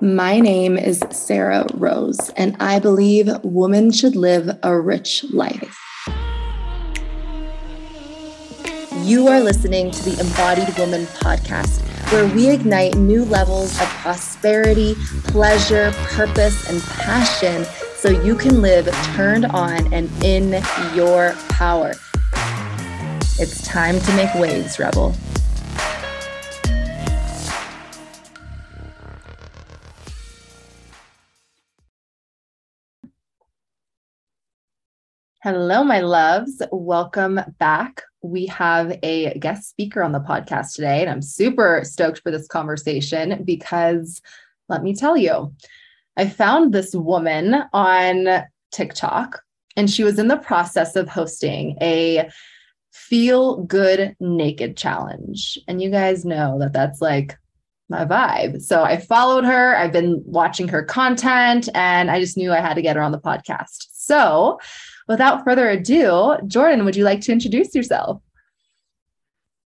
My name is Sarah Rose, and I believe women should live a rich life. You are listening to the Embodied Woman podcast, where we ignite new levels of prosperity, pleasure, purpose, and passion so you can live turned on and in your power. It's time to make waves, Rebel. Hello, my loves. Welcome back. We have a guest speaker on the podcast today, and I'm super stoked for this conversation because let me tell you, I found this woman on TikTok, and she was in the process of hosting a feel good naked challenge. And you guys know that that's like my vibe. So I followed her. I've been watching her content, and I just knew I had to get her on the podcast. So, without further ado, Jordan, would you like to introduce yourself?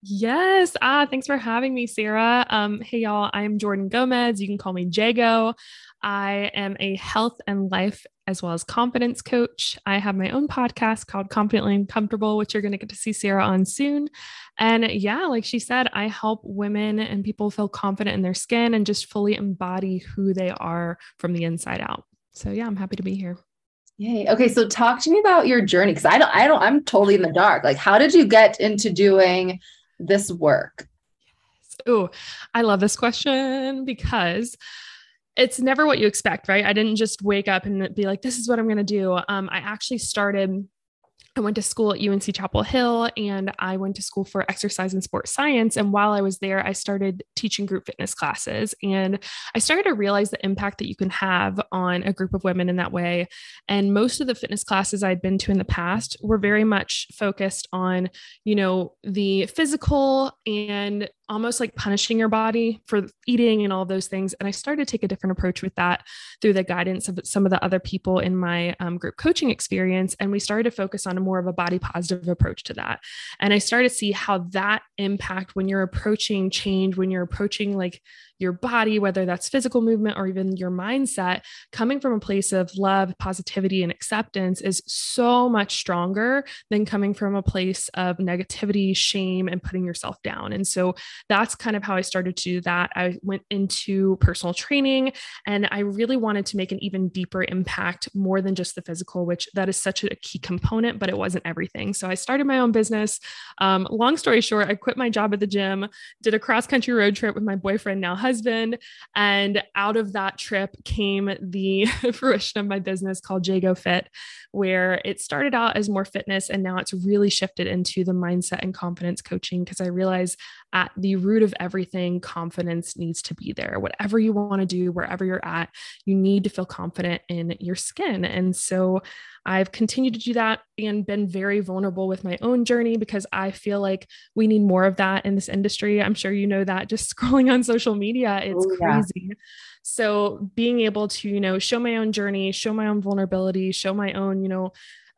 Yes. Ah, thanks for having me, Sarah. Um, hey y'all, I'm Jordan Gomez. You can call me Jago. I am a health and life as well as confidence coach. I have my own podcast called Confidently Uncomfortable, which you're going to get to see Sarah on soon. And yeah, like she said, I help women and people feel confident in their skin and just fully embody who they are from the inside out. So yeah, I'm happy to be here. Yay. Okay, so talk to me about your journey because I don't, I don't, I'm totally in the dark. Like, how did you get into doing this work? Oh, I love this question because it's never what you expect, right? I didn't just wake up and be like, this is what I'm going to do. Um, I actually started I went to school at UNC Chapel Hill and I went to school for exercise and sports science. And while I was there, I started teaching group fitness classes. And I started to realize the impact that you can have on a group of women in that way. And most of the fitness classes I'd been to in the past were very much focused on, you know, the physical and almost like punishing your body for eating and all those things. And I started to take a different approach with that through the guidance of some of the other people in my um, group coaching experience. And we started to focus on a more of a body positive approach to that. And I started to see how that impact when you're approaching change, when you're approaching like your body, whether that's physical movement or even your mindset, coming from a place of love, positivity, and acceptance is so much stronger than coming from a place of negativity, shame, and putting yourself down. And so that's kind of how I started to do that. I went into personal training and I really wanted to make an even deeper impact more than just the physical, which that is such a key component, but it wasn't everything. So I started my own business. Um, long story short, I quit my job at the gym, did a cross country road trip with my boyfriend, now husband. And out of that trip came the fruition of my business called Jago Fit, where it started out as more fitness and now it's really shifted into the mindset and confidence coaching because I realize at the root of everything, confidence needs to be there. Whatever you want to do, wherever you're at, you need to feel confident in your skin. And so I've continued to do that and been very vulnerable with my own journey because I feel like we need more of that in this industry. I'm sure you know that just scrolling on social media, it's oh, yeah. crazy. So being able to, you know, show my own journey, show my own vulnerability, show my own, you know,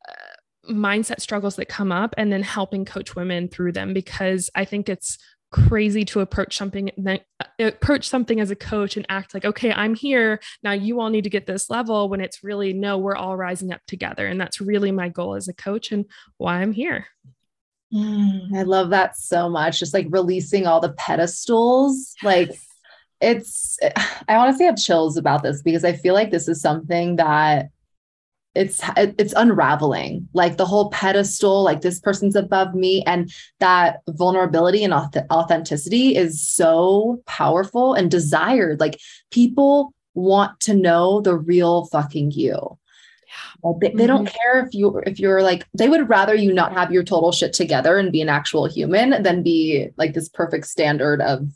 uh, mindset struggles that come up and then helping coach women through them because I think it's crazy to approach something uh, approach something as a coach and act like okay i'm here now you all need to get this level when it's really no we're all rising up together and that's really my goal as a coach and why i'm here mm, i love that so much just like releasing all the pedestals yes. like it's i honestly have chills about this because i feel like this is something that it's it's unraveling like the whole pedestal like this person's above me and that vulnerability and authenticity is so powerful and desired like people want to know the real fucking you yeah. they, they don't mm-hmm. care if you if you're like they would rather you not have your total shit together and be an actual human than be like this perfect standard of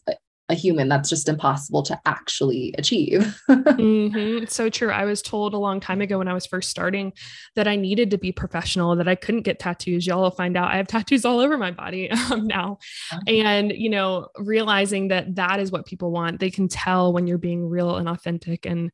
a human that's just impossible to actually achieve. mm-hmm. So true. I was told a long time ago when I was first starting that I needed to be professional, that I couldn't get tattoos. Y'all will find out I have tattoos all over my body um, now. And, you know, realizing that that is what people want. They can tell when you're being real and authentic. And,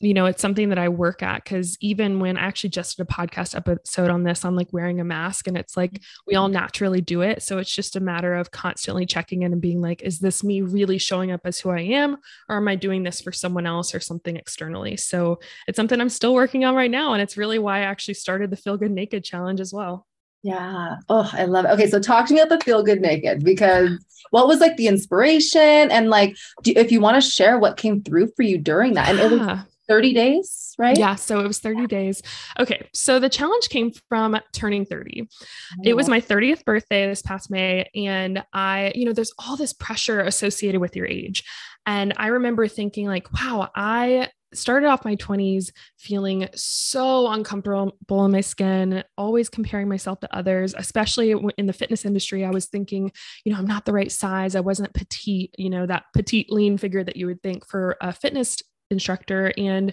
you know, it's something that I work at because even when I actually just did a podcast episode on this, on like wearing a mask, and it's like we all naturally do it. So it's just a matter of constantly checking in and being like, is this me really showing up as who I am, or am I doing this for someone else or something externally? So it's something I'm still working on right now. And it's really why I actually started the Feel Good Naked Challenge as well. Yeah. Oh, I love it. Okay. So talk to me about the Feel Good Naked because what was like the inspiration and like, do, if you want to share what came through for you during that. And it was 30 days, right? Yeah. So it was 30 days. Okay. So the challenge came from turning 30. Oh. It was my 30th birthday this past May. And I, you know, there's all this pressure associated with your age. And I remember thinking, like, wow, I started off my 20s feeling so uncomfortable in my skin, always comparing myself to others, especially in the fitness industry. I was thinking, you know, I'm not the right size. I wasn't petite, you know, that petite, lean figure that you would think for a fitness instructor. And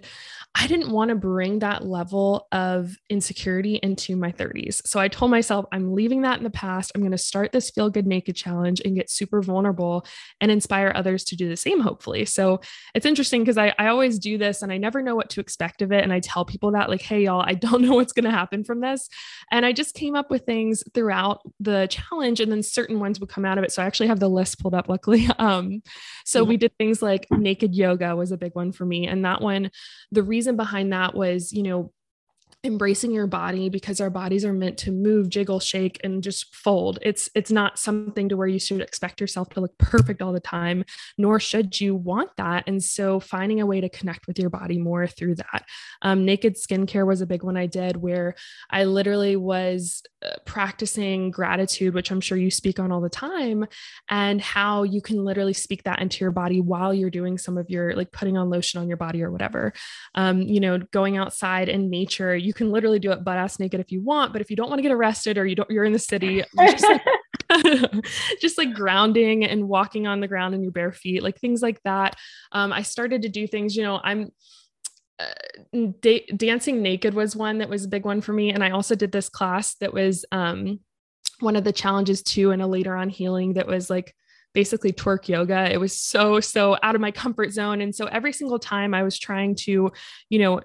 I didn't want to bring that level of insecurity into my 30s. So I told myself, I'm leaving that in the past. I'm going to start this Feel Good Naked challenge and get super vulnerable and inspire others to do the same, hopefully. So it's interesting because I, I always do this and I never know what to expect of it. And I tell people that, like, hey, y'all, I don't know what's going to happen from this. And I just came up with things throughout the challenge and then certain ones would come out of it. So I actually have the list pulled up, luckily. Um, so we did things like naked yoga was a big one for me. And that one, the reason behind that was, you know, embracing your body because our bodies are meant to move jiggle shake and just fold. It's it's not something to where you should expect yourself to look perfect all the time nor should you want that. And so finding a way to connect with your body more through that. Um, naked skincare was a big one i did where i literally was uh, practicing gratitude which i'm sure you speak on all the time and how you can literally speak that into your body while you're doing some of your like putting on lotion on your body or whatever. Um, you know going outside in nature you you can literally do it butt ass naked if you want, but if you don't want to get arrested or you don't, you're in the city, just like, just like grounding and walking on the ground in your bare feet, like things like that. Um, I started to do things, you know, I'm, uh, da- dancing naked was one that was a big one for me. And I also did this class that was, um, one of the challenges too, and a later on healing that was like basically twerk yoga. It was so, so out of my comfort zone. And so every single time I was trying to, you know,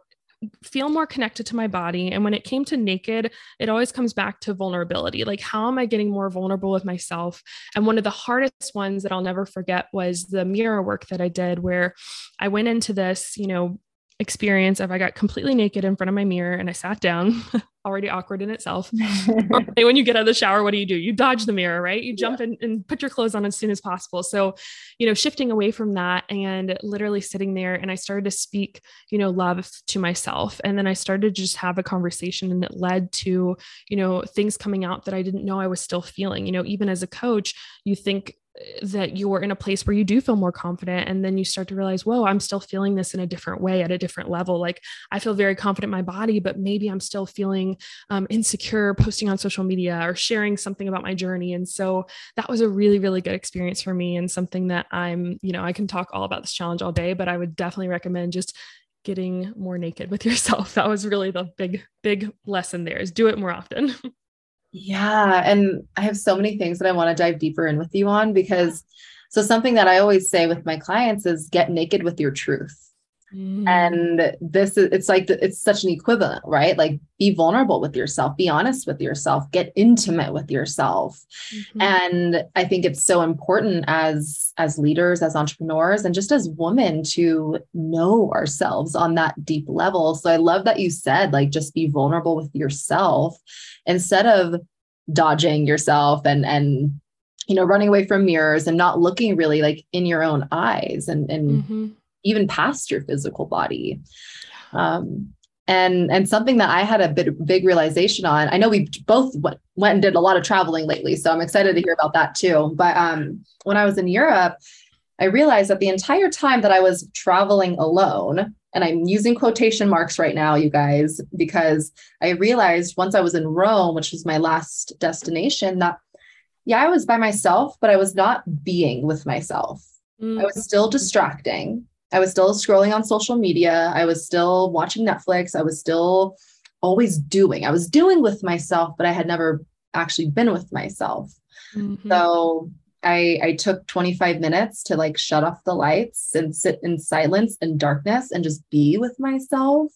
feel more connected to my body. And when it came to naked, it always comes back to vulnerability. Like, how am I getting more vulnerable with myself? And one of the hardest ones that I'll never forget was the mirror work that I did, where I went into this, you know, experience of I got completely naked in front of my mirror and I sat down, already awkward in itself. when you get out of the shower, what do you do? You dodge the mirror, right? You jump yeah. in and put your clothes on as soon as possible. So, you know, shifting away from that and literally sitting there and I started to speak, you know, love to myself. And then I started to just have a conversation and it led to, you know, things coming out that I didn't know I was still feeling. You know, even as a coach, you think that you're in a place where you do feel more confident and then you start to realize whoa i'm still feeling this in a different way at a different level. Like i feel very confident in my body but maybe i'm still feeling um, insecure posting on social media or sharing something about my journey. And so that was a really really good experience for me and something that i'm you know i can talk all about this challenge all day but i would definitely recommend just getting more naked with yourself. That was really the big big lesson there is do it more often Yeah. And I have so many things that I want to dive deeper in with you on because so something that I always say with my clients is get naked with your truth. Mm. And this is it's like it's such an equivalent, right? Like be vulnerable with yourself, be honest with yourself, get intimate with yourself. Mm-hmm. And I think it's so important as as leaders, as entrepreneurs, and just as women to know ourselves on that deep level. So I love that you said like just be vulnerable with yourself instead of dodging yourself and and you know running away from mirrors and not looking really like in your own eyes and and mm-hmm even past your physical body. Um, and and something that I had a bit big realization on. I know we both went, went and did a lot of traveling lately, so I'm excited to hear about that too. But um, when I was in Europe, I realized that the entire time that I was traveling alone, and I'm using quotation marks right now, you guys, because I realized once I was in Rome, which was my last destination, that yeah, I was by myself, but I was not being with myself. Mm. I was still distracting. I was still scrolling on social media. I was still watching Netflix. I was still always doing. I was doing with myself, but I had never actually been with myself. Mm-hmm. So I, I took 25 minutes to like shut off the lights and sit in silence and darkness and just be with myself.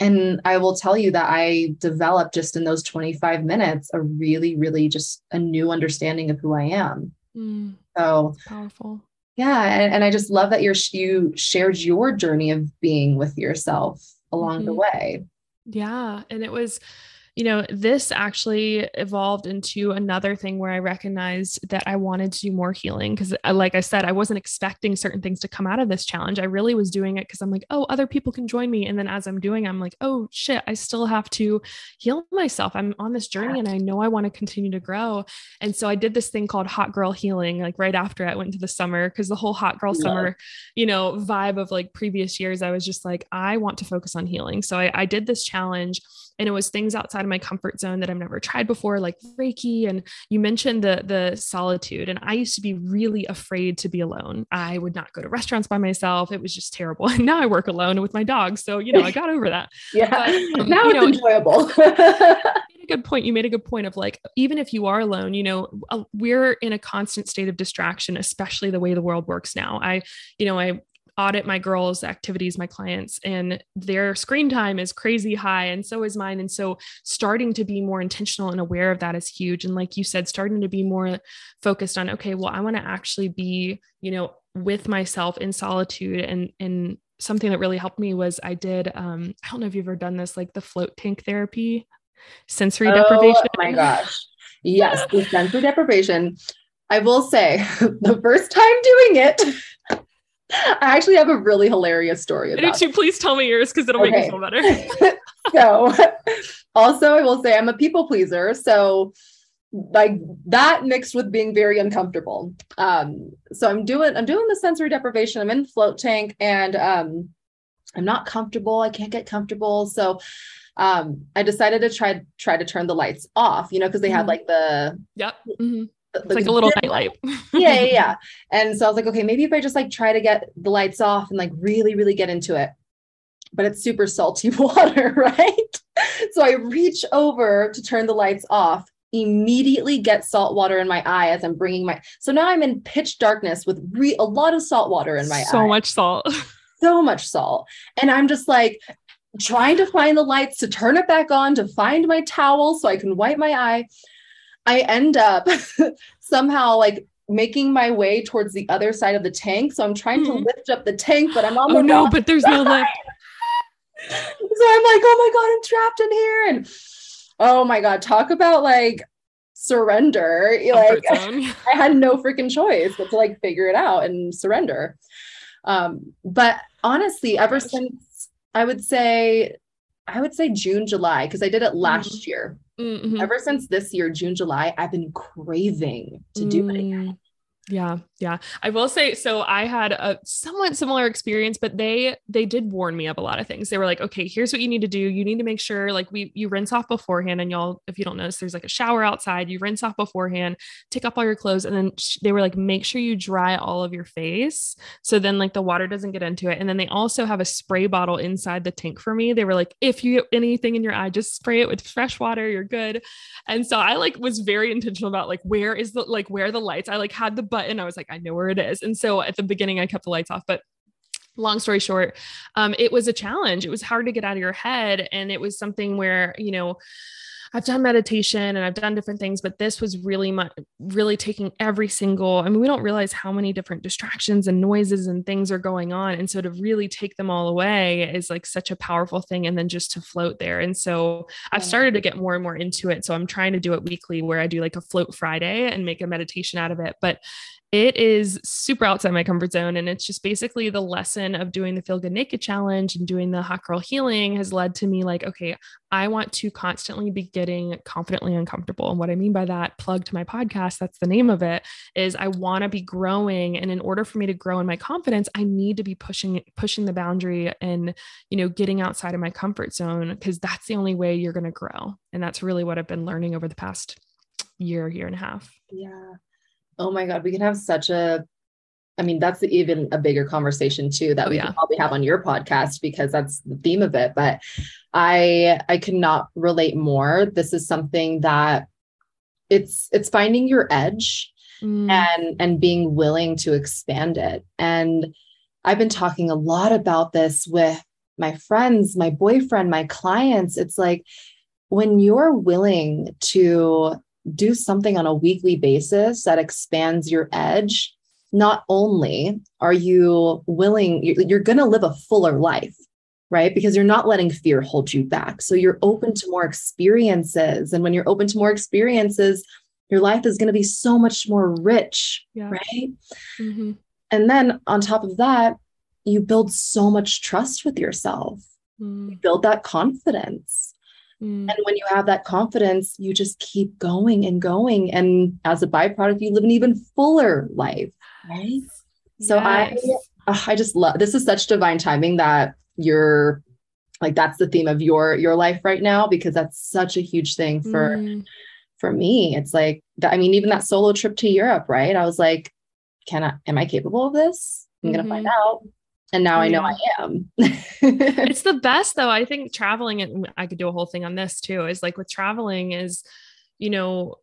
And I will tell you that I developed just in those 25 minutes a really, really just a new understanding of who I am. Mm, so powerful Yeah. And, and I just love that you're, you shared your journey of being with yourself along mm-hmm. the way. Yeah. And it was, you know, this actually evolved into another thing where I recognized that I wanted to do more healing. Cause, uh, like I said, I wasn't expecting certain things to come out of this challenge. I really was doing it because I'm like, oh, other people can join me. And then as I'm doing, I'm like, oh shit, I still have to heal myself. I'm on this journey and I know I want to continue to grow. And so I did this thing called hot girl healing, like right after I went into the summer, because the whole hot girl summer, you know, vibe of like previous years, I was just like, I want to focus on healing. So I, I did this challenge and it was things outside of my comfort zone that I've never tried before, like Reiki. And you mentioned the the solitude, and I used to be really afraid to be alone. I would not go to restaurants by myself. It was just terrible. And now I work alone with my dog, so you know I got over that. yeah, but, um, now it's know, enjoyable. a good point. You made a good point of like, even if you are alone, you know, we're in a constant state of distraction, especially the way the world works now. I, you know, I audit my girls' activities, my clients, and their screen time is crazy high, and so is mine. And so, starting to be more intentional and aware of that is huge. And like you said, starting to be more focused on, okay, well, I want to actually be, you know, with myself in solitude. And and something that really helped me was I did, um, I don't know if you've ever done this, like the float tank therapy, sensory oh, deprivation. Oh my gosh. Yes, the sensory deprivation. I will say the first time doing it, I actually have a really hilarious story. About Did you please tell me yours because it'll okay. make me feel better. so, also, I will say I'm a people pleaser. So, like that mixed with being very uncomfortable. Um, so I'm doing I'm doing the sensory deprivation. I'm in the float tank and um, I'm not comfortable. I can't get comfortable. So um, I decided to try try to turn the lights off. You know, because they mm-hmm. had like the yep. Mm-hmm it's like a little nightlight. yeah, yeah, yeah. And so I was like, okay, maybe if I just like try to get the lights off and like really, really get into it. But it's super salty water, right? So I reach over to turn the lights off, immediately get salt water in my eye as I'm bringing my. So now I'm in pitch darkness with re- a lot of salt water in my so eye. So much salt. so much salt. And I'm just like, trying to find the lights to turn it back on to find my towel so I can wipe my eye. I end up somehow like making my way towards the other side of the tank. So I'm trying mm-hmm. to lift up the tank, but I'm on oh, no, but there's no lift. so I'm like, oh my God, I'm trapped in here. And oh my God, talk about like surrender. Comfort like I had no freaking choice but to like figure it out and surrender. Um, but honestly, ever since I would say, I would say June, July, because I did it last mm-hmm. year. Mm-hmm. Ever since this year, June, July, I've been craving to do mm. it again. Yeah, yeah. I will say so I had a somewhat similar experience, but they they did warn me of a lot of things. They were like, "Okay, here's what you need to do. You need to make sure like we you rinse off beforehand and y'all if you don't notice there's like a shower outside, you rinse off beforehand, take off all your clothes and then sh- they were like make sure you dry all of your face so then like the water doesn't get into it. And then they also have a spray bottle inside the tank for me. They were like, "If you get anything in your eye, just spray it with fresh water, you're good." And so I like was very intentional about like where is the like where the lights. I like had the button. I was like, I know where it is. And so at the beginning, I kept the lights off, but long story short, um, it was a challenge. It was hard to get out of your head. And it was something where, you know, I've done meditation and I've done different things, but this was really much, really taking every single, I mean, we don't realize how many different distractions and noises and things are going on. And so to really take them all away is like such a powerful thing. And then just to float there. And so I've started to get more and more into it. So I'm trying to do it weekly where I do like a float Friday and make a meditation out of it. But it is super outside my comfort zone. And it's just basically the lesson of doing the Feel Good Naked Challenge and doing the Hot Girl Healing has led to me like, okay, I want to constantly be getting confidently uncomfortable. And what I mean by that, plug to my podcast, that's the name of it, is I want to be growing. And in order for me to grow in my confidence, I need to be pushing, pushing the boundary and, you know, getting outside of my comfort zone because that's the only way you're going to grow. And that's really what I've been learning over the past year, year and a half. Yeah. Oh my God, we can have such a I mean, that's even a bigger conversation too that oh, we yeah. probably have on your podcast because that's the theme of it. But I I cannot relate more. This is something that it's it's finding your edge mm. and and being willing to expand it. And I've been talking a lot about this with my friends, my boyfriend, my clients. It's like when you're willing to do something on a weekly basis that expands your edge, not only are you willing, you're, going to live a fuller life, right? Because you're not letting fear hold you back. So you're open to more experiences. And when you're open to more experiences, your life is going to be so much more rich, yeah. right? Mm-hmm. And then on top of that, you build so much trust with yourself. Mm. You build that confidence. Mm. And when you have that confidence, you just keep going and going. And as a byproduct, you live an even fuller life. Right. So yes. I I just love this is such divine timing that you're like that's the theme of your your life right now because that's such a huge thing for mm. for me. It's like that, I mean, even that solo trip to Europe, right? I was like, can I am I capable of this? I'm mm-hmm. gonna find mm-hmm. out and now oh, I know I am. it's the best though. I think traveling and I could do a whole thing on this too is like with traveling is you know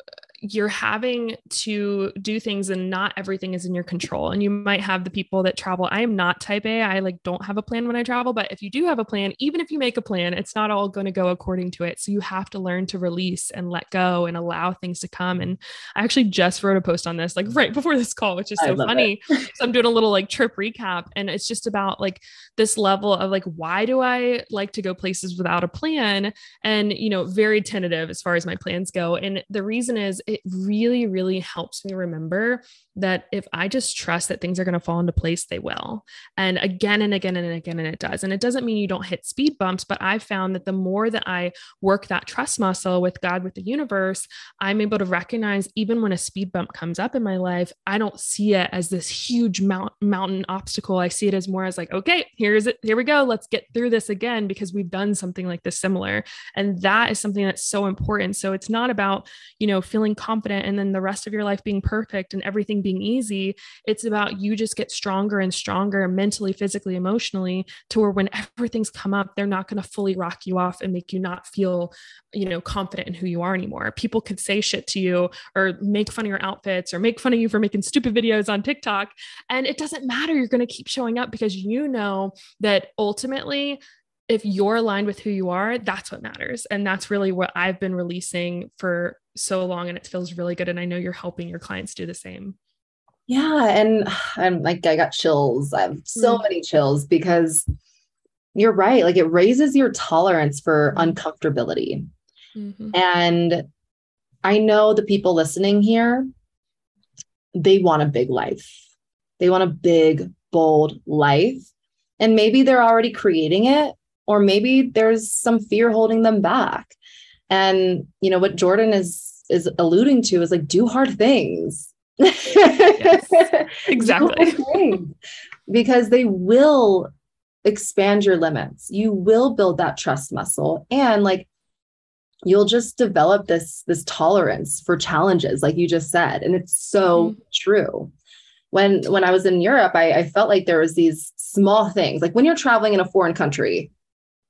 you're having to do things and not everything is in your control. And you might have the people that travel i am not type a. I like don't have a plan when i travel. But if you do have a plan even if you make a plan it's not all going to go according to it. So you have to learn to release and let go and allow things to come. And i actually just wrote a post on this like right before this call which is so funny. so i'm doing a little like trip recap and it's just about like this level of like why do i like to go places without a plan? And you know very tentative as far as my plans go. And the reason is it really, really helps me remember that if I just trust that things are going to fall into place, they will. And again and again and again, and it does. And it doesn't mean you don't hit speed bumps, but I've found that the more that I work that trust muscle with God, with the universe, I'm able to recognize even when a speed bump comes up in my life, I don't see it as this huge mount, mountain obstacle. I see it as more as like, okay, here's it. Here we go. Let's get through this again because we've done something like this similar. And that is something that's so important. So it's not about, you know, feeling confident and then the rest of your life being perfect and everything being easy. It's about you just get stronger and stronger mentally, physically, emotionally to where whenever things come up, they're not going to fully rock you off and make you not feel, you know, confident in who you are anymore. People could say shit to you or make fun of your outfits or make fun of you for making stupid videos on TikTok. And it doesn't matter. You're going to keep showing up because you know that ultimately if you're aligned with who you are, that's what matters. And that's really what I've been releasing for so long. And it feels really good. And I know you're helping your clients do the same. Yeah. And I'm like, I got chills. I have so mm. many chills because you're right. Like it raises your tolerance for mm-hmm. uncomfortability. Mm-hmm. And I know the people listening here, they want a big life. They want a big, bold life. And maybe they're already creating it, or maybe there's some fear holding them back. And you know what Jordan is is alluding to is like do hard things yes, exactly. because they will expand your limits. You will build that trust muscle and like you'll just develop this this tolerance for challenges like you just said and it's so mm-hmm. true. When when I was in Europe, I, I felt like there was these small things. Like when you're traveling in a foreign country,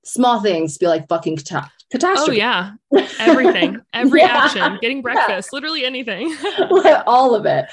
small things feel like fucking cat- Oh, catastrophe. Oh yeah, everything, every yeah. action, getting breakfast, yeah. literally anything. all of it,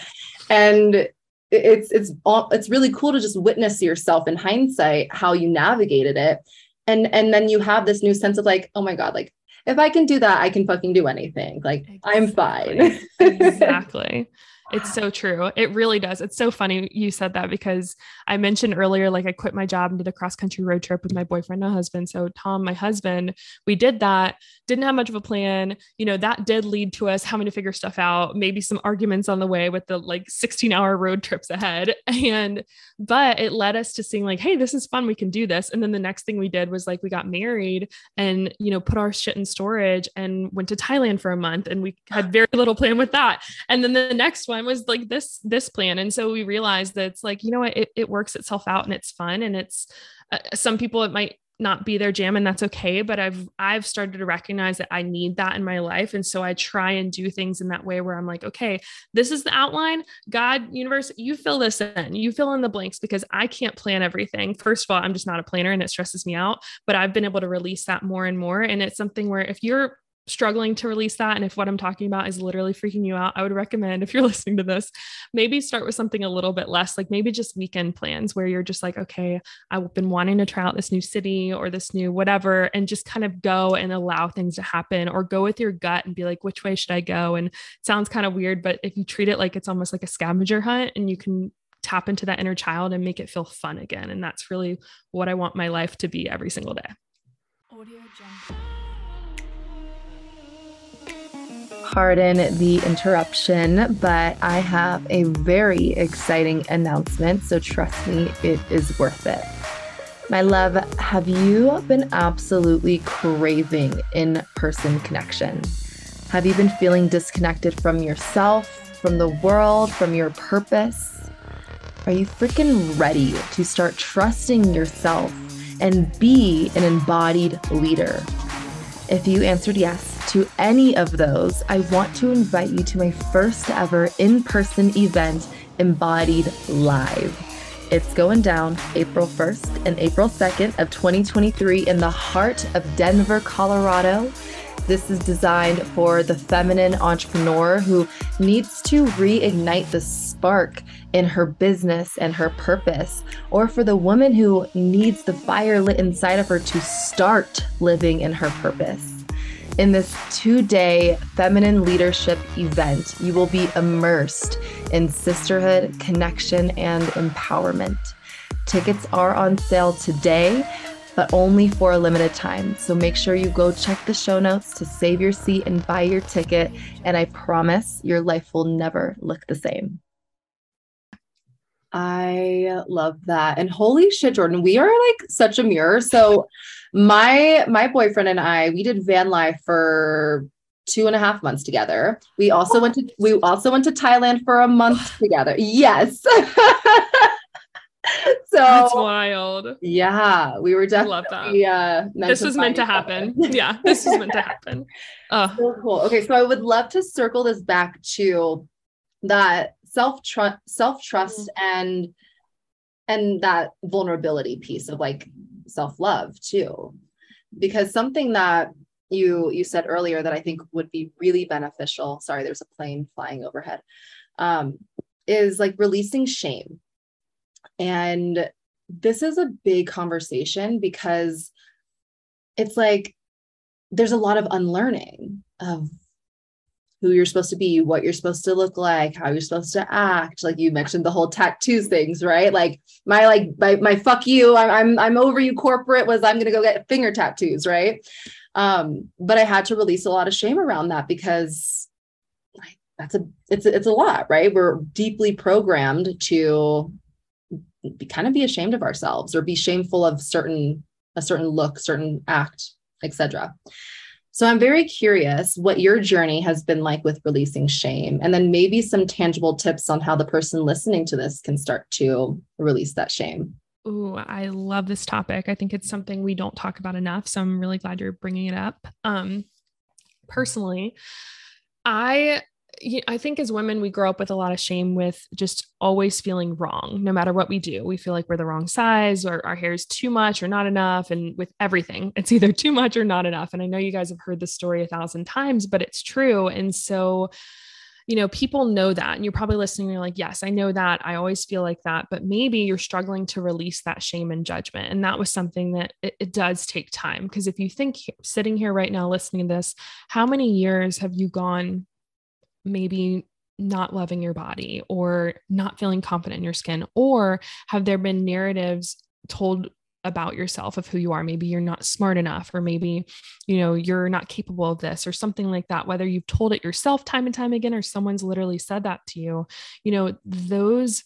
and it's it's all it's really cool to just witness yourself in hindsight how you navigated it, and and then you have this new sense of like, oh my god, like if I can do that, I can fucking do anything. Like exactly. I'm fine. exactly. It's so true. It really does. It's so funny you said that because I mentioned earlier, like I quit my job and did a cross country road trip with my boyfriend and husband. So Tom, my husband, we did that. Didn't have much of a plan. You know, that did lead to us having to figure stuff out. Maybe some arguments on the way with the like 16 hour road trips ahead. And but it led us to seeing like, hey, this is fun. We can do this. And then the next thing we did was like we got married and you know put our shit in storage and went to Thailand for a month. And we had very little plan with that. And then the next one was like this this plan. And so we realized that it's like you know what? It, it works itself out and it's fun and it's uh, some people it might not be their jam and that's okay but i've i've started to recognize that i need that in my life. And so i try and do things in that way where i'm like okay this is the outline. God universe you fill this in. You fill in the blanks because i can't plan everything. First of all i'm just not a planner and it stresses me out but i've been able to release that more and more. And it's something where if you're struggling to release that and if what I'm talking about is literally freaking you out, I would recommend if you're listening to this, maybe start with something a little bit less, like maybe just weekend plans where you're just like, okay, I've been wanting to try out this new city or this new whatever, and just kind of go and allow things to happen or go with your gut and be like, which way should I go? And sounds kind of weird, but if you treat it like it's almost like a scavenger hunt and you can tap into that inner child and make it feel fun again. And that's really what I want my life to be every single day. Pardon the interruption, but I have a very exciting announcement. So trust me, it is worth it. My love, have you been absolutely craving in person connection? Have you been feeling disconnected from yourself, from the world, from your purpose? Are you freaking ready to start trusting yourself and be an embodied leader? If you answered yes to any of those, I want to invite you to my first ever in person event, Embodied Live. It's going down April 1st and April 2nd of 2023 in the heart of Denver, Colorado. This is designed for the feminine entrepreneur who needs to reignite the spark in her business and her purpose, or for the woman who needs the fire lit inside of her to start living in her purpose. In this two day feminine leadership event, you will be immersed in sisterhood, connection, and empowerment. Tickets are on sale today, but only for a limited time. So make sure you go check the show notes to save your seat and buy your ticket. And I promise your life will never look the same. I love that. And holy shit, Jordan, we are like such a mirror. So my my boyfriend and I, we did van life for two and a half months together. We also went to we also went to Thailand for a month together. Yes. so that's wild. Yeah, we were definitely. Uh, this was meant to happen. yeah, this was meant to happen. Oh. So cool. Okay, so I would love to circle this back to that self trust self trust mm-hmm. and and that vulnerability piece of like self love too. Because something that you you said earlier that i think would be really beneficial sorry there's a plane flying overhead um, is like releasing shame. And this is a big conversation because it's like there's a lot of unlearning of who you're supposed to be, what you're supposed to look like, how you're supposed to act. Like you mentioned the whole tattoos things, right? Like my like my, my fuck you, I'm I'm I'm over you corporate was I'm gonna go get finger tattoos, right? Um, but I had to release a lot of shame around that because that's a it's a, it's a lot, right? We're deeply programmed to be, kind of be ashamed of ourselves or be shameful of certain a certain look, certain act, etc. So I'm very curious what your journey has been like with releasing shame, and then maybe some tangible tips on how the person listening to this can start to release that shame. Oh, I love this topic. I think it's something we don't talk about enough. So I'm really glad you're bringing it up. Um, personally, I I think as women, we grow up with a lot of shame with just always feeling wrong, no matter what we do. We feel like we're the wrong size or our hair is too much or not enough. And with everything, it's either too much or not enough. And I know you guys have heard this story a thousand times, but it's true. And so, you know, people know that. And you're probably listening, you're like, yes, I know that. I always feel like that. But maybe you're struggling to release that shame and judgment. And that was something that it, it does take time. Because if you think sitting here right now, listening to this, how many years have you gone maybe not loving your body or not feeling confident in your skin? Or have there been narratives told about yourself of who you are? Maybe you're not smart enough or maybe you know you're not capable of this or something like that whether you've told it yourself time and time again or someone's literally said that to you. You know those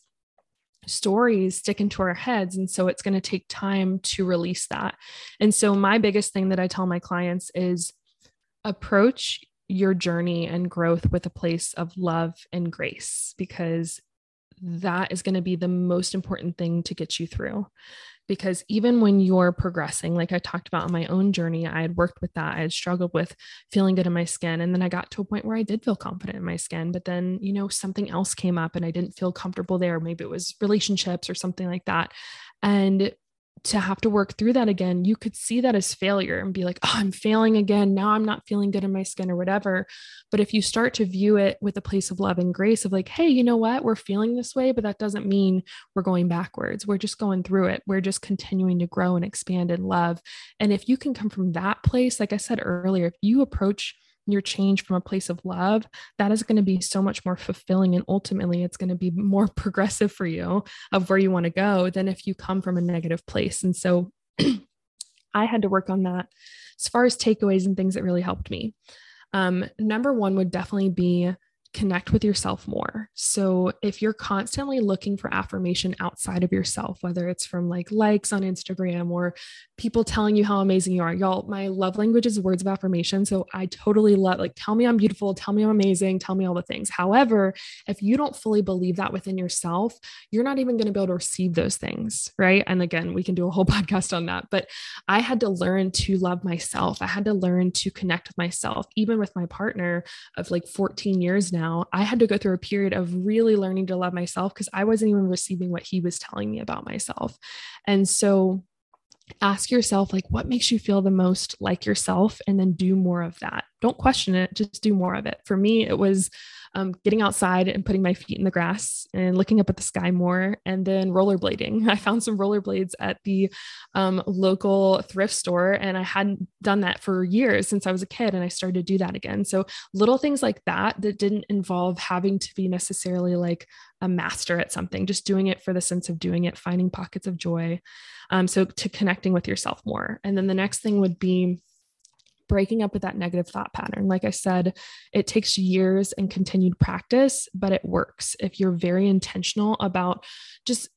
stories stick into our heads and so it's going to take time to release that. And so my biggest thing that i tell my clients is approach your journey and growth with a place of love and grace because that is going to be the most important thing to get you through. Because even when you're progressing, like I talked about on my own journey, I had worked with that. I had struggled with feeling good in my skin. And then I got to a point where I did feel confident in my skin. But then, you know, something else came up and I didn't feel comfortable there. Maybe it was relationships or something like that. And to have to work through that again, you could see that as failure and be like, oh, I'm failing again. Now I'm not feeling good in my skin or whatever. But if you start to view it with a place of love and grace, of like, hey, you know what? We're feeling this way, but that doesn't mean we're going backwards. We're just going through it. We're just continuing to grow and expand in love. And if you can come from that place, like I said earlier, if you approach your change from a place of love, that is going to be so much more fulfilling. And ultimately, it's going to be more progressive for you of where you want to go than if you come from a negative place. And so I had to work on that as far as takeaways and things that really helped me. Um, number one would definitely be connect with yourself more. So if you're constantly looking for affirmation outside of yourself, whether it's from like likes on Instagram or people telling you how amazing you are, y'all, my love language is words of affirmation. So I totally love like tell me I'm beautiful, tell me I'm amazing, tell me all the things. However, if you don't fully believe that within yourself, you're not even going to be able to receive those things, right? And again, we can do a whole podcast on that, but I had to learn to love myself. I had to learn to connect with myself, even with my partner of like 14 years now I had to go through a period of really learning to love myself because I wasn't even receiving what he was telling me about myself. And so ask yourself like what makes you feel the most like yourself? And then do more of that. Don't question it just do more of it. For me it was um, getting outside and putting my feet in the grass and looking up at the sky more, and then rollerblading. I found some rollerblades at the um, local thrift store, and I hadn't done that for years since I was a kid, and I started to do that again. So little things like that that didn't involve having to be necessarily like a master at something, just doing it for the sense of doing it, finding pockets of joy. Um, so to connecting with yourself more. And then the next thing would be breaking up with that negative thought pattern. Like I said, it takes years and continued practice, but it works if you're very intentional about just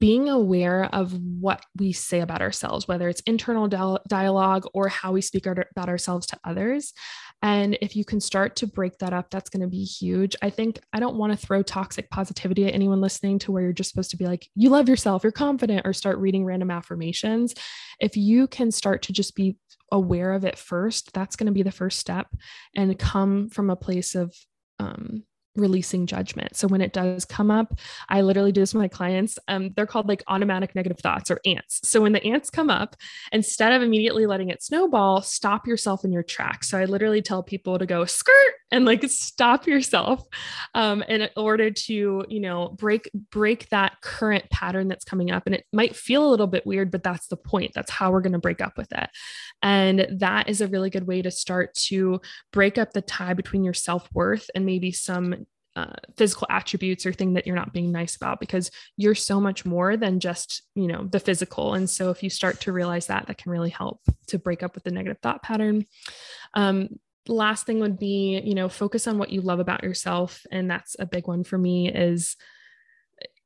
being aware of what we say about ourselves, whether it's internal dialogue or how we speak about ourselves to others. And if you can start to break that up, that's going to be huge. I think I don't want to throw toxic positivity at anyone listening to where you're just supposed to be like, you love yourself, you're confident, or start reading random affirmations. If you can start to just be aware of it first, that's going to be the first step and come from a place of um, releasing judgment. So when it does come up, I literally do this with my clients. Um, they're called like automatic negative thoughts or ants. So when the ants come up, instead of immediately letting it snowball, stop yourself in your tracks. So I literally tell people to go skirt and like stop yourself um, in order to, you know, break break that current pattern that's coming up. And it might feel a little bit weird, but that's the point. That's how we're going to break up with it. And that is a really good way to start to break up the tie between your self-worth and maybe some uh, physical attributes or thing that you're not being nice about because you're so much more than just you know the physical and so if you start to realize that that can really help to break up with the negative thought pattern um, last thing would be you know focus on what you love about yourself and that's a big one for me is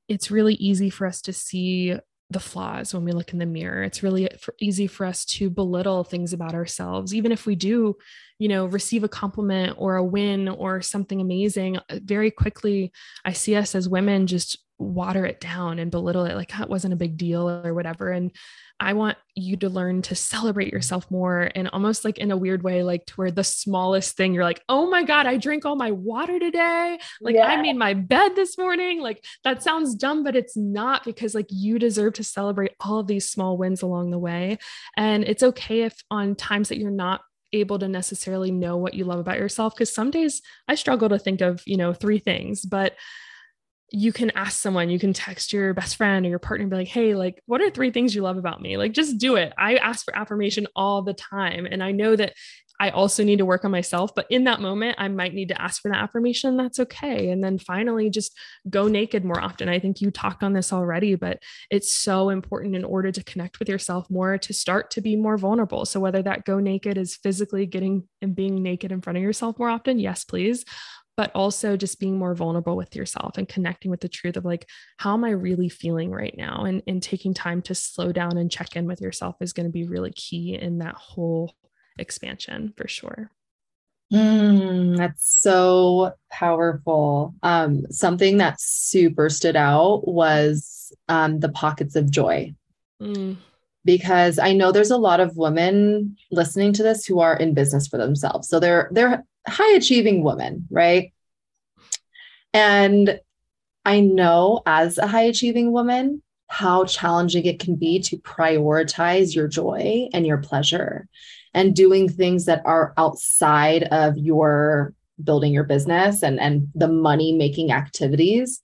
it's really easy for us to see the flaws when we look in the mirror. It's really easy for us to belittle things about ourselves, even if we do, you know, receive a compliment or a win or something amazing. Uh, very quickly, I see us as women just water it down and belittle it like that wasn't a big deal or whatever. And I want you to learn to celebrate yourself more and almost like in a weird way, like to where the smallest thing you're like, oh my God, I drank all my water today. Like yeah. I made my bed this morning. Like that sounds dumb, but it's not because like you deserve to celebrate all of these small wins along the way. And it's okay if on times that you're not able to necessarily know what you love about yourself because some days I struggle to think of, you know, three things, but you can ask someone, you can text your best friend or your partner and be like, hey, like, what are three things you love about me? Like, just do it. I ask for affirmation all the time. And I know that I also need to work on myself, but in that moment, I might need to ask for that affirmation. That's okay. And then finally, just go naked more often. I think you talked on this already, but it's so important in order to connect with yourself more to start to be more vulnerable. So, whether that go naked is physically getting and being naked in front of yourself more often, yes, please but also just being more vulnerable with yourself and connecting with the truth of like how am i really feeling right now and and taking time to slow down and check in with yourself is going to be really key in that whole expansion for sure Mm, that's so powerful. Um, something that super stood out was um, the pockets of joy. Mm. Because I know there's a lot of women listening to this who are in business for themselves. So they're they're high achieving women, right? And I know as a high achieving woman how challenging it can be to prioritize your joy and your pleasure and doing things that are outside of your building your business and and the money making activities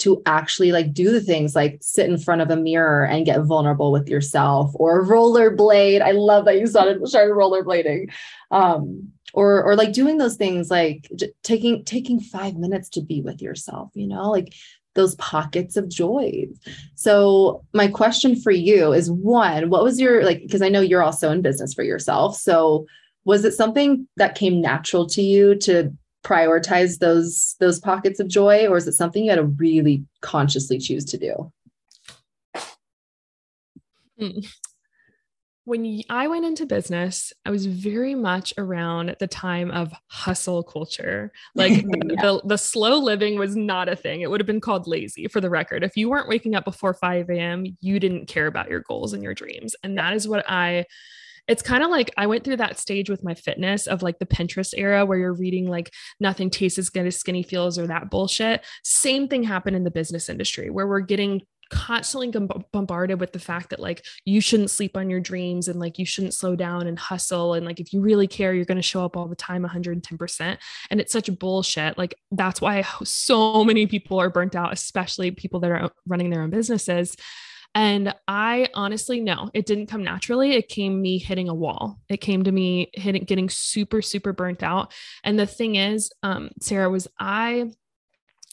to actually like do the things like sit in front of a mirror and get vulnerable with yourself or rollerblade. I love that you started started rollerblading. Um, or or like doing those things like j- taking taking 5 minutes to be with yourself you know like those pockets of joy so my question for you is one what was your like because i know you're also in business for yourself so was it something that came natural to you to prioritize those those pockets of joy or is it something you had to really consciously choose to do hmm when I went into business, I was very much around the time of hustle culture. Like the, yeah. the, the, slow living was not a thing. It would have been called lazy for the record. If you weren't waking up before 5 a.m., you didn't care about your goals and your dreams. And that is what I it's kind of like I went through that stage with my fitness of like the Pinterest era where you're reading like nothing tastes as good as skinny feels or that bullshit. Same thing happened in the business industry where we're getting constantly bombarded with the fact that like you shouldn't sleep on your dreams and like you shouldn't slow down and hustle and like if you really care you're going to show up all the time 110% and it's such bullshit. Like that's why so many people are burnt out especially people that are running their own businesses and I honestly know it didn't come naturally. It came me hitting a wall. It came to me hitting, getting super, super burnt out. And the thing is, um, Sarah, was I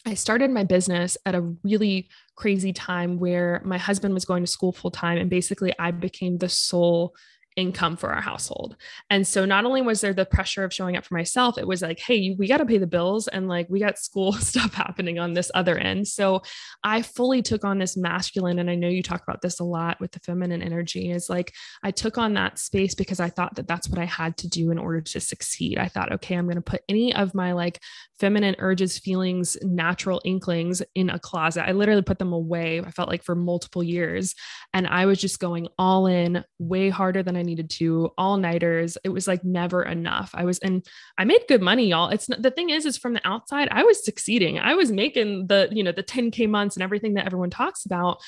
I started my business at a really crazy time where my husband was going to school full time and basically I became the sole income for our household. And so not only was there the pressure of showing up for myself, it was like, hey, we got to pay the bills and like we got school stuff happening on this other end. So I fully took on this masculine and I know you talk about this a lot with the feminine energy is like I took on that space because I thought that that's what I had to do in order to succeed. I thought, okay, I'm going to put any of my like feminine urges, feelings, natural inklings in a closet. I literally put them away. I felt like for multiple years and I was just going all in way harder than I needed to, all nighters. It was like never enough. I was, and I made good money, y'all. It's the thing is, is from the outside, I was succeeding. I was making the, you know, the 10K months and everything that everyone talks about.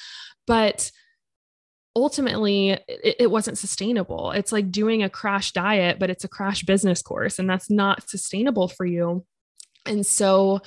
But ultimately it, it, wasn't sustainable. It's like doing a crash diet, but it's a crash business course, and that's not sustainable for you. And so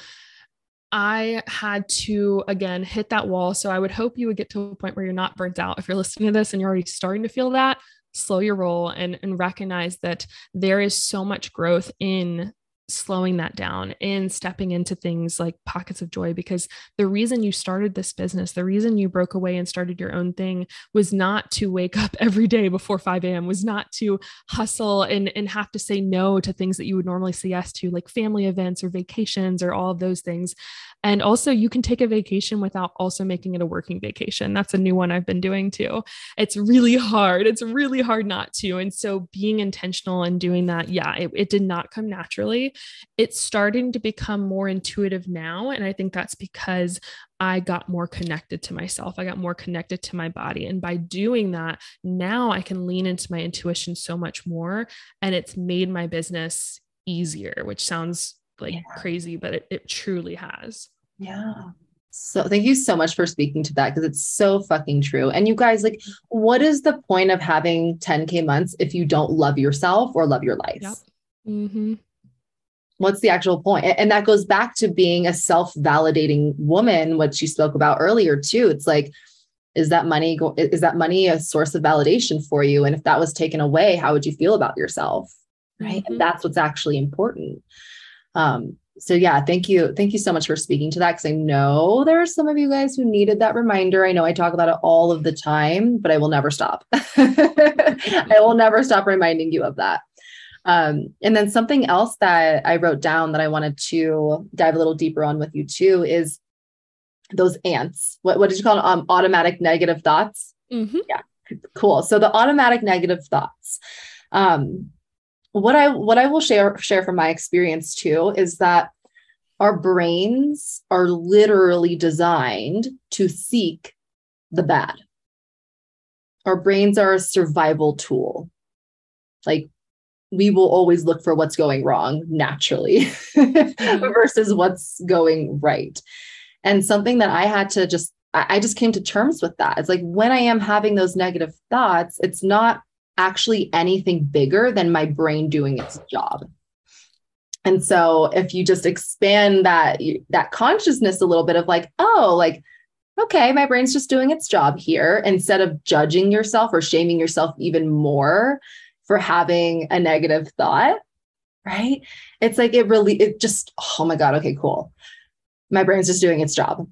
I had to again hit that wall. So I would hope you would get to a point where you're not burnt out. If you're listening to this and you're already starting to feel that, slow your roll and, and recognize that there is so much growth in slowing that down and stepping into things like pockets of joy because the reason you started this business the reason you broke away and started your own thing was not to wake up every day before 5 a.m was not to hustle and, and have to say no to things that you would normally say yes to like family events or vacations or all of those things and also, you can take a vacation without also making it a working vacation. That's a new one I've been doing too. It's really hard. It's really hard not to. And so, being intentional and doing that, yeah, it, it did not come naturally. It's starting to become more intuitive now. And I think that's because I got more connected to myself. I got more connected to my body. And by doing that, now I can lean into my intuition so much more. And it's made my business easier, which sounds like yeah. crazy, but it, it truly has. Yeah. So thank you so much for speaking to that because it's so fucking true. And you guys, like, what is the point of having 10K months if you don't love yourself or love your life? Yep. Mm-hmm. What's the actual point? And that goes back to being a self validating woman, what she spoke about earlier, too. It's like, is that money go- is that money a source of validation for you and if that was taken away how would you feel about yourself right mm-hmm. and that's what's actually important um, so yeah, thank you. Thank you so much for speaking to that. Cause I know there are some of you guys who needed that reminder. I know I talk about it all of the time, but I will never stop. I will never stop reminding you of that. Um, and then something else that I wrote down that I wanted to dive a little deeper on with you too is those ants. What, what did you call them? Um, automatic negative thoughts. Mm-hmm. Yeah, cool. So the automatic negative thoughts. Um, what I what I will share share from my experience too is that our brains are literally designed to seek the bad. Our brains are a survival tool. Like we will always look for what's going wrong naturally mm-hmm. versus what's going right. And something that I had to just I just came to terms with that. It's like when I am having those negative thoughts, it's not actually anything bigger than my brain doing its job. And so if you just expand that that consciousness a little bit of like, oh, like okay, my brain's just doing its job here instead of judging yourself or shaming yourself even more for having a negative thought, right? It's like it really, it just, oh my God, okay, cool. My brain's just doing its job.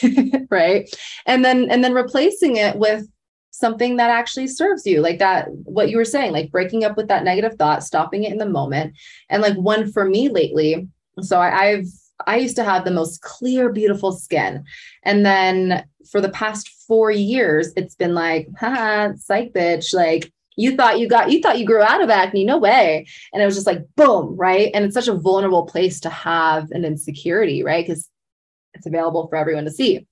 right. And then, and then replacing it with something that actually serves you, like that, what you were saying, like breaking up with that negative thought, stopping it in the moment. And like one for me lately, so I, I've, I used to have the most clear, beautiful skin. And then for the past four years, it's been like, ha, psych bitch. Like you thought you got, you thought you grew out of acne. No way. And it was just like, boom, right. And it's such a vulnerable place to have an insecurity, right? Because it's available for everyone to see.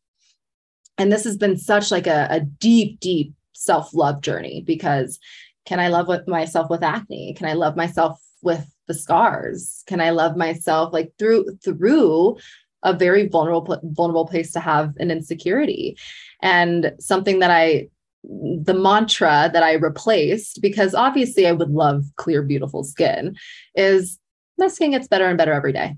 And this has been such like a, a deep, deep self-love journey because can I love with myself with acne? Can I love myself with the scars? Can I love myself like through through a very vulnerable vulnerable place to have an insecurity and something that i the mantra that i replaced because obviously i would love clear beautiful skin is my skin gets better and better every day.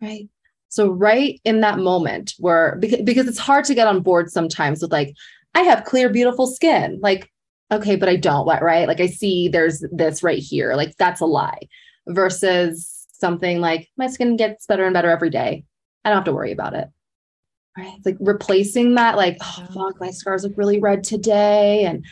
Right. So right in that moment where because, because it's hard to get on board sometimes with like i have clear beautiful skin. Like okay but i don't wet, right? Like i see there's this right here. Like that's a lie. Versus something like my skin gets better and better every day. I don't have to worry about it. Right. Like replacing that, like, oh, fuck, my scars look really red today. And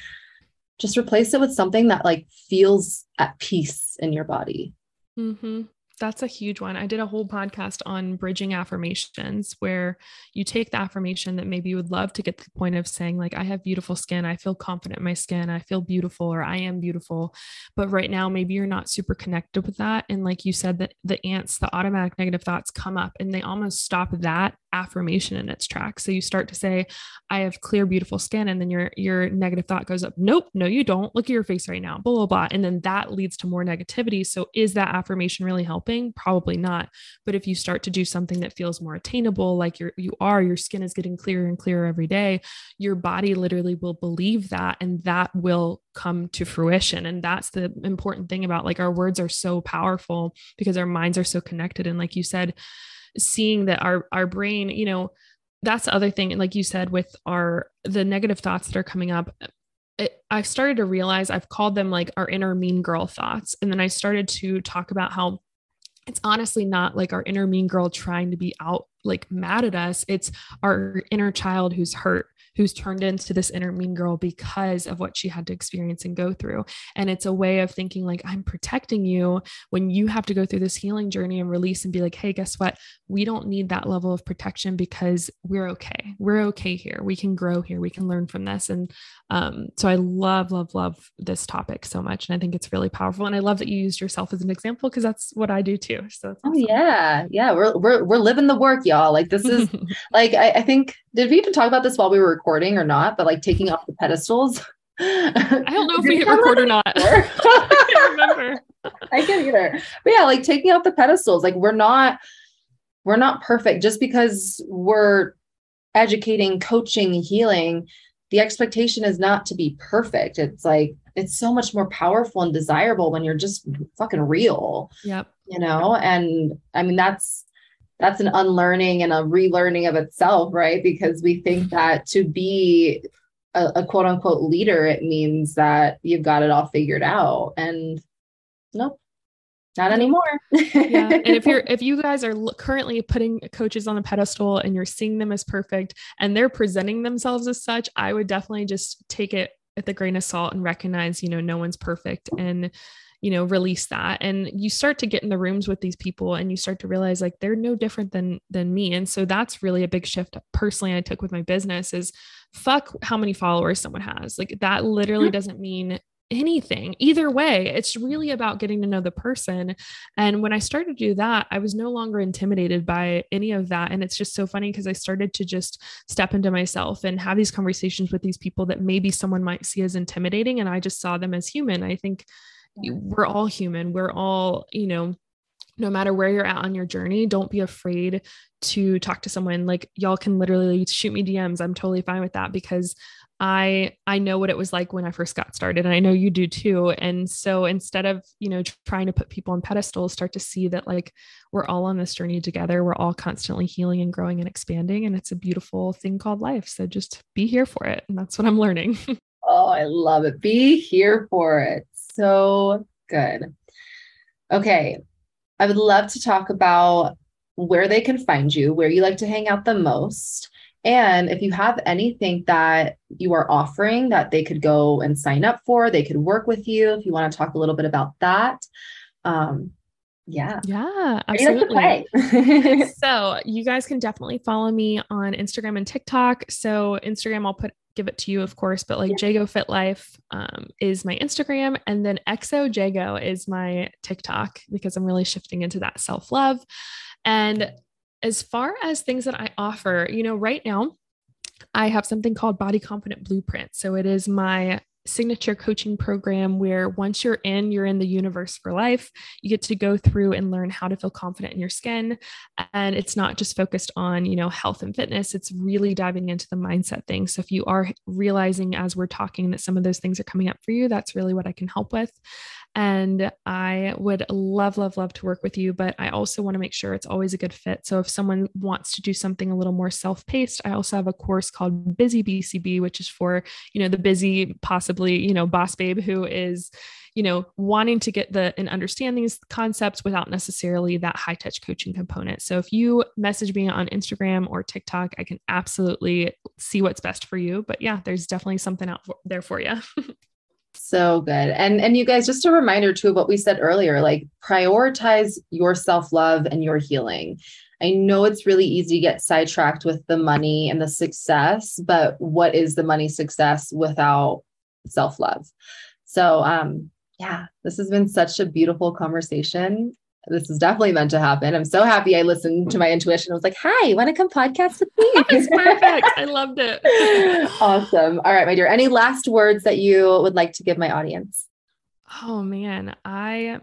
just replace it with something that like feels at peace in your body. Mm-hmm. That's a huge one. I did a whole podcast on bridging affirmations where you take the affirmation that maybe you would love to get to the point of saying, like, I have beautiful skin. I feel confident in my skin. I feel beautiful or I am beautiful. But right now, maybe you're not super connected with that. And like you said, that the ants, the automatic negative thoughts come up and they almost stop that affirmation in its tracks. So you start to say, I have clear, beautiful skin. And then your your negative thought goes up, nope, no, you don't. Look at your face right now, blah, blah, blah. And then that leads to more negativity. So is that affirmation really helping? Probably not. But if you start to do something that feels more attainable, like you're you are, your skin is getting clearer and clearer every day, your body literally will believe that and that will come to fruition. And that's the important thing about like our words are so powerful because our minds are so connected. And like you said, seeing that our our brain you know that's the other thing like you said with our the negative thoughts that are coming up it, i've started to realize i've called them like our inner mean girl thoughts and then i started to talk about how it's honestly not like our inner mean girl trying to be out like mad at us. It's our inner child who's hurt who's turned into this inner mean girl because of what she had to experience and go through. And it's a way of thinking like, I'm protecting you when you have to go through this healing journey and release and be like, hey, guess what? We don't need that level of protection because we're okay. We're okay here. We can grow here. We can learn from this. And um, so I love, love, love this topic so much. And I think it's really powerful. And I love that you used yourself as an example because that's what I do too. So oh, yeah. Yeah. We're, we're, we're living the work, y'all. Like this is like, I, I think, did we even talk about this while we were recording or not, but like taking off the pedestals. I don't know if we hit record or not. I can't remember. I can't either. But yeah, like taking off the pedestals. Like we're not we're not perfect just because we're educating, coaching, healing. The expectation is not to be perfect. It's like it's so much more powerful and desirable when you're just fucking real. Yep. You know, and I mean that's that's an unlearning and a relearning of itself, right? Because we think that to be a, a, quote unquote leader, it means that you've got it all figured out. And nope, not anymore. yeah. And if you're, if you guys are currently putting coaches on the pedestal and you're seeing them as perfect and they're presenting themselves as such, I would definitely just take it at the grain of salt and recognize, you know, no one's perfect. And, you know release that and you start to get in the rooms with these people and you start to realize like they're no different than than me and so that's really a big shift personally i took with my business is fuck how many followers someone has like that literally mm-hmm. doesn't mean anything either way it's really about getting to know the person and when i started to do that i was no longer intimidated by any of that and it's just so funny because i started to just step into myself and have these conversations with these people that maybe someone might see as intimidating and i just saw them as human i think we're all human. We're all, you know, no matter where you're at on your journey, don't be afraid to talk to someone. Like y'all can literally shoot me DMs. I'm totally fine with that because I I know what it was like when I first got started and I know you do too. And so instead of, you know, trying to put people on pedestals, start to see that like we're all on this journey together. We're all constantly healing and growing and expanding and it's a beautiful thing called life. So just be here for it. And that's what I'm learning. oh, I love it. Be here for it so good. Okay. I would love to talk about where they can find you, where you like to hang out the most. And if you have anything that you are offering that they could go and sign up for, they could work with you. If you want to talk a little bit about that. Um, yeah. Yeah, absolutely. You so you guys can definitely follow me on Instagram and TikTok. So Instagram, I'll put give it to you, of course, but like yeah. Jago Fit Life um, is my Instagram, and then Exo Jago is my TikTok because I'm really shifting into that self love. And as far as things that I offer, you know, right now I have something called Body Confident Blueprint. So it is my signature coaching program where once you're in, you're in the universe for life. You get to go through and learn how to feel confident in your skin. And it's not just focused on, you know, health and fitness, it's really diving into the mindset thing. So if you are realizing as we're talking that some of those things are coming up for you, that's really what I can help with. And I would love, love, love to work with you, but I also want to make sure it's always a good fit. So if someone wants to do something a little more self paced, I also have a course called Busy BCB, which is for, you know, the busy, possibly, you know, boss babe who is, you know, wanting to get the and understand these concepts without necessarily that high touch coaching component. So if you message me on Instagram or TikTok, I can absolutely see what's best for you. But yeah, there's definitely something out there for you. So good. And and you guys just a reminder too of what we said earlier, like prioritize your self-love and your healing. I know it's really easy to get sidetracked with the money and the success, but what is the money success without self-love? So um yeah, this has been such a beautiful conversation this is definitely meant to happen. I'm so happy I listened to my intuition. I was like, hi, want to come podcast with me? It's perfect. I loved it. awesome. All right, my dear. Any last words that you would like to give my audience? Oh man, I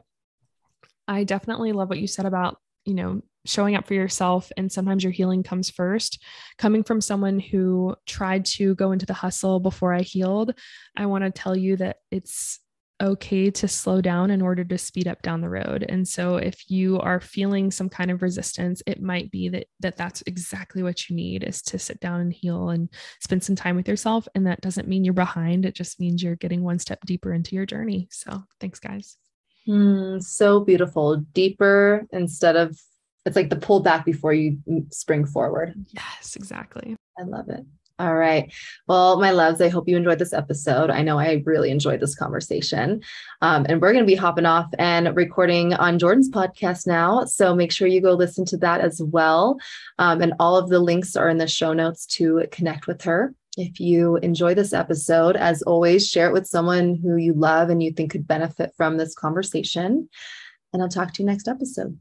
I definitely love what you said about, you know, showing up for yourself and sometimes your healing comes first. Coming from someone who tried to go into the hustle before I healed, I want to tell you that it's okay to slow down in order to speed up down the road. And so if you are feeling some kind of resistance it might be that that that's exactly what you need is to sit down and heal and spend some time with yourself. And that doesn't mean you're behind. It just means you're getting one step deeper into your journey. So thanks guys. Mm, so beautiful. Deeper instead of it's like the pull back before you spring forward. Yes exactly. I love it all right. Well, my loves, I hope you enjoyed this episode. I know I really enjoyed this conversation. Um, and we're going to be hopping off and recording on Jordan's podcast now. So make sure you go listen to that as well. Um, and all of the links are in the show notes to connect with her. If you enjoy this episode, as always, share it with someone who you love and you think could benefit from this conversation. And I'll talk to you next episode.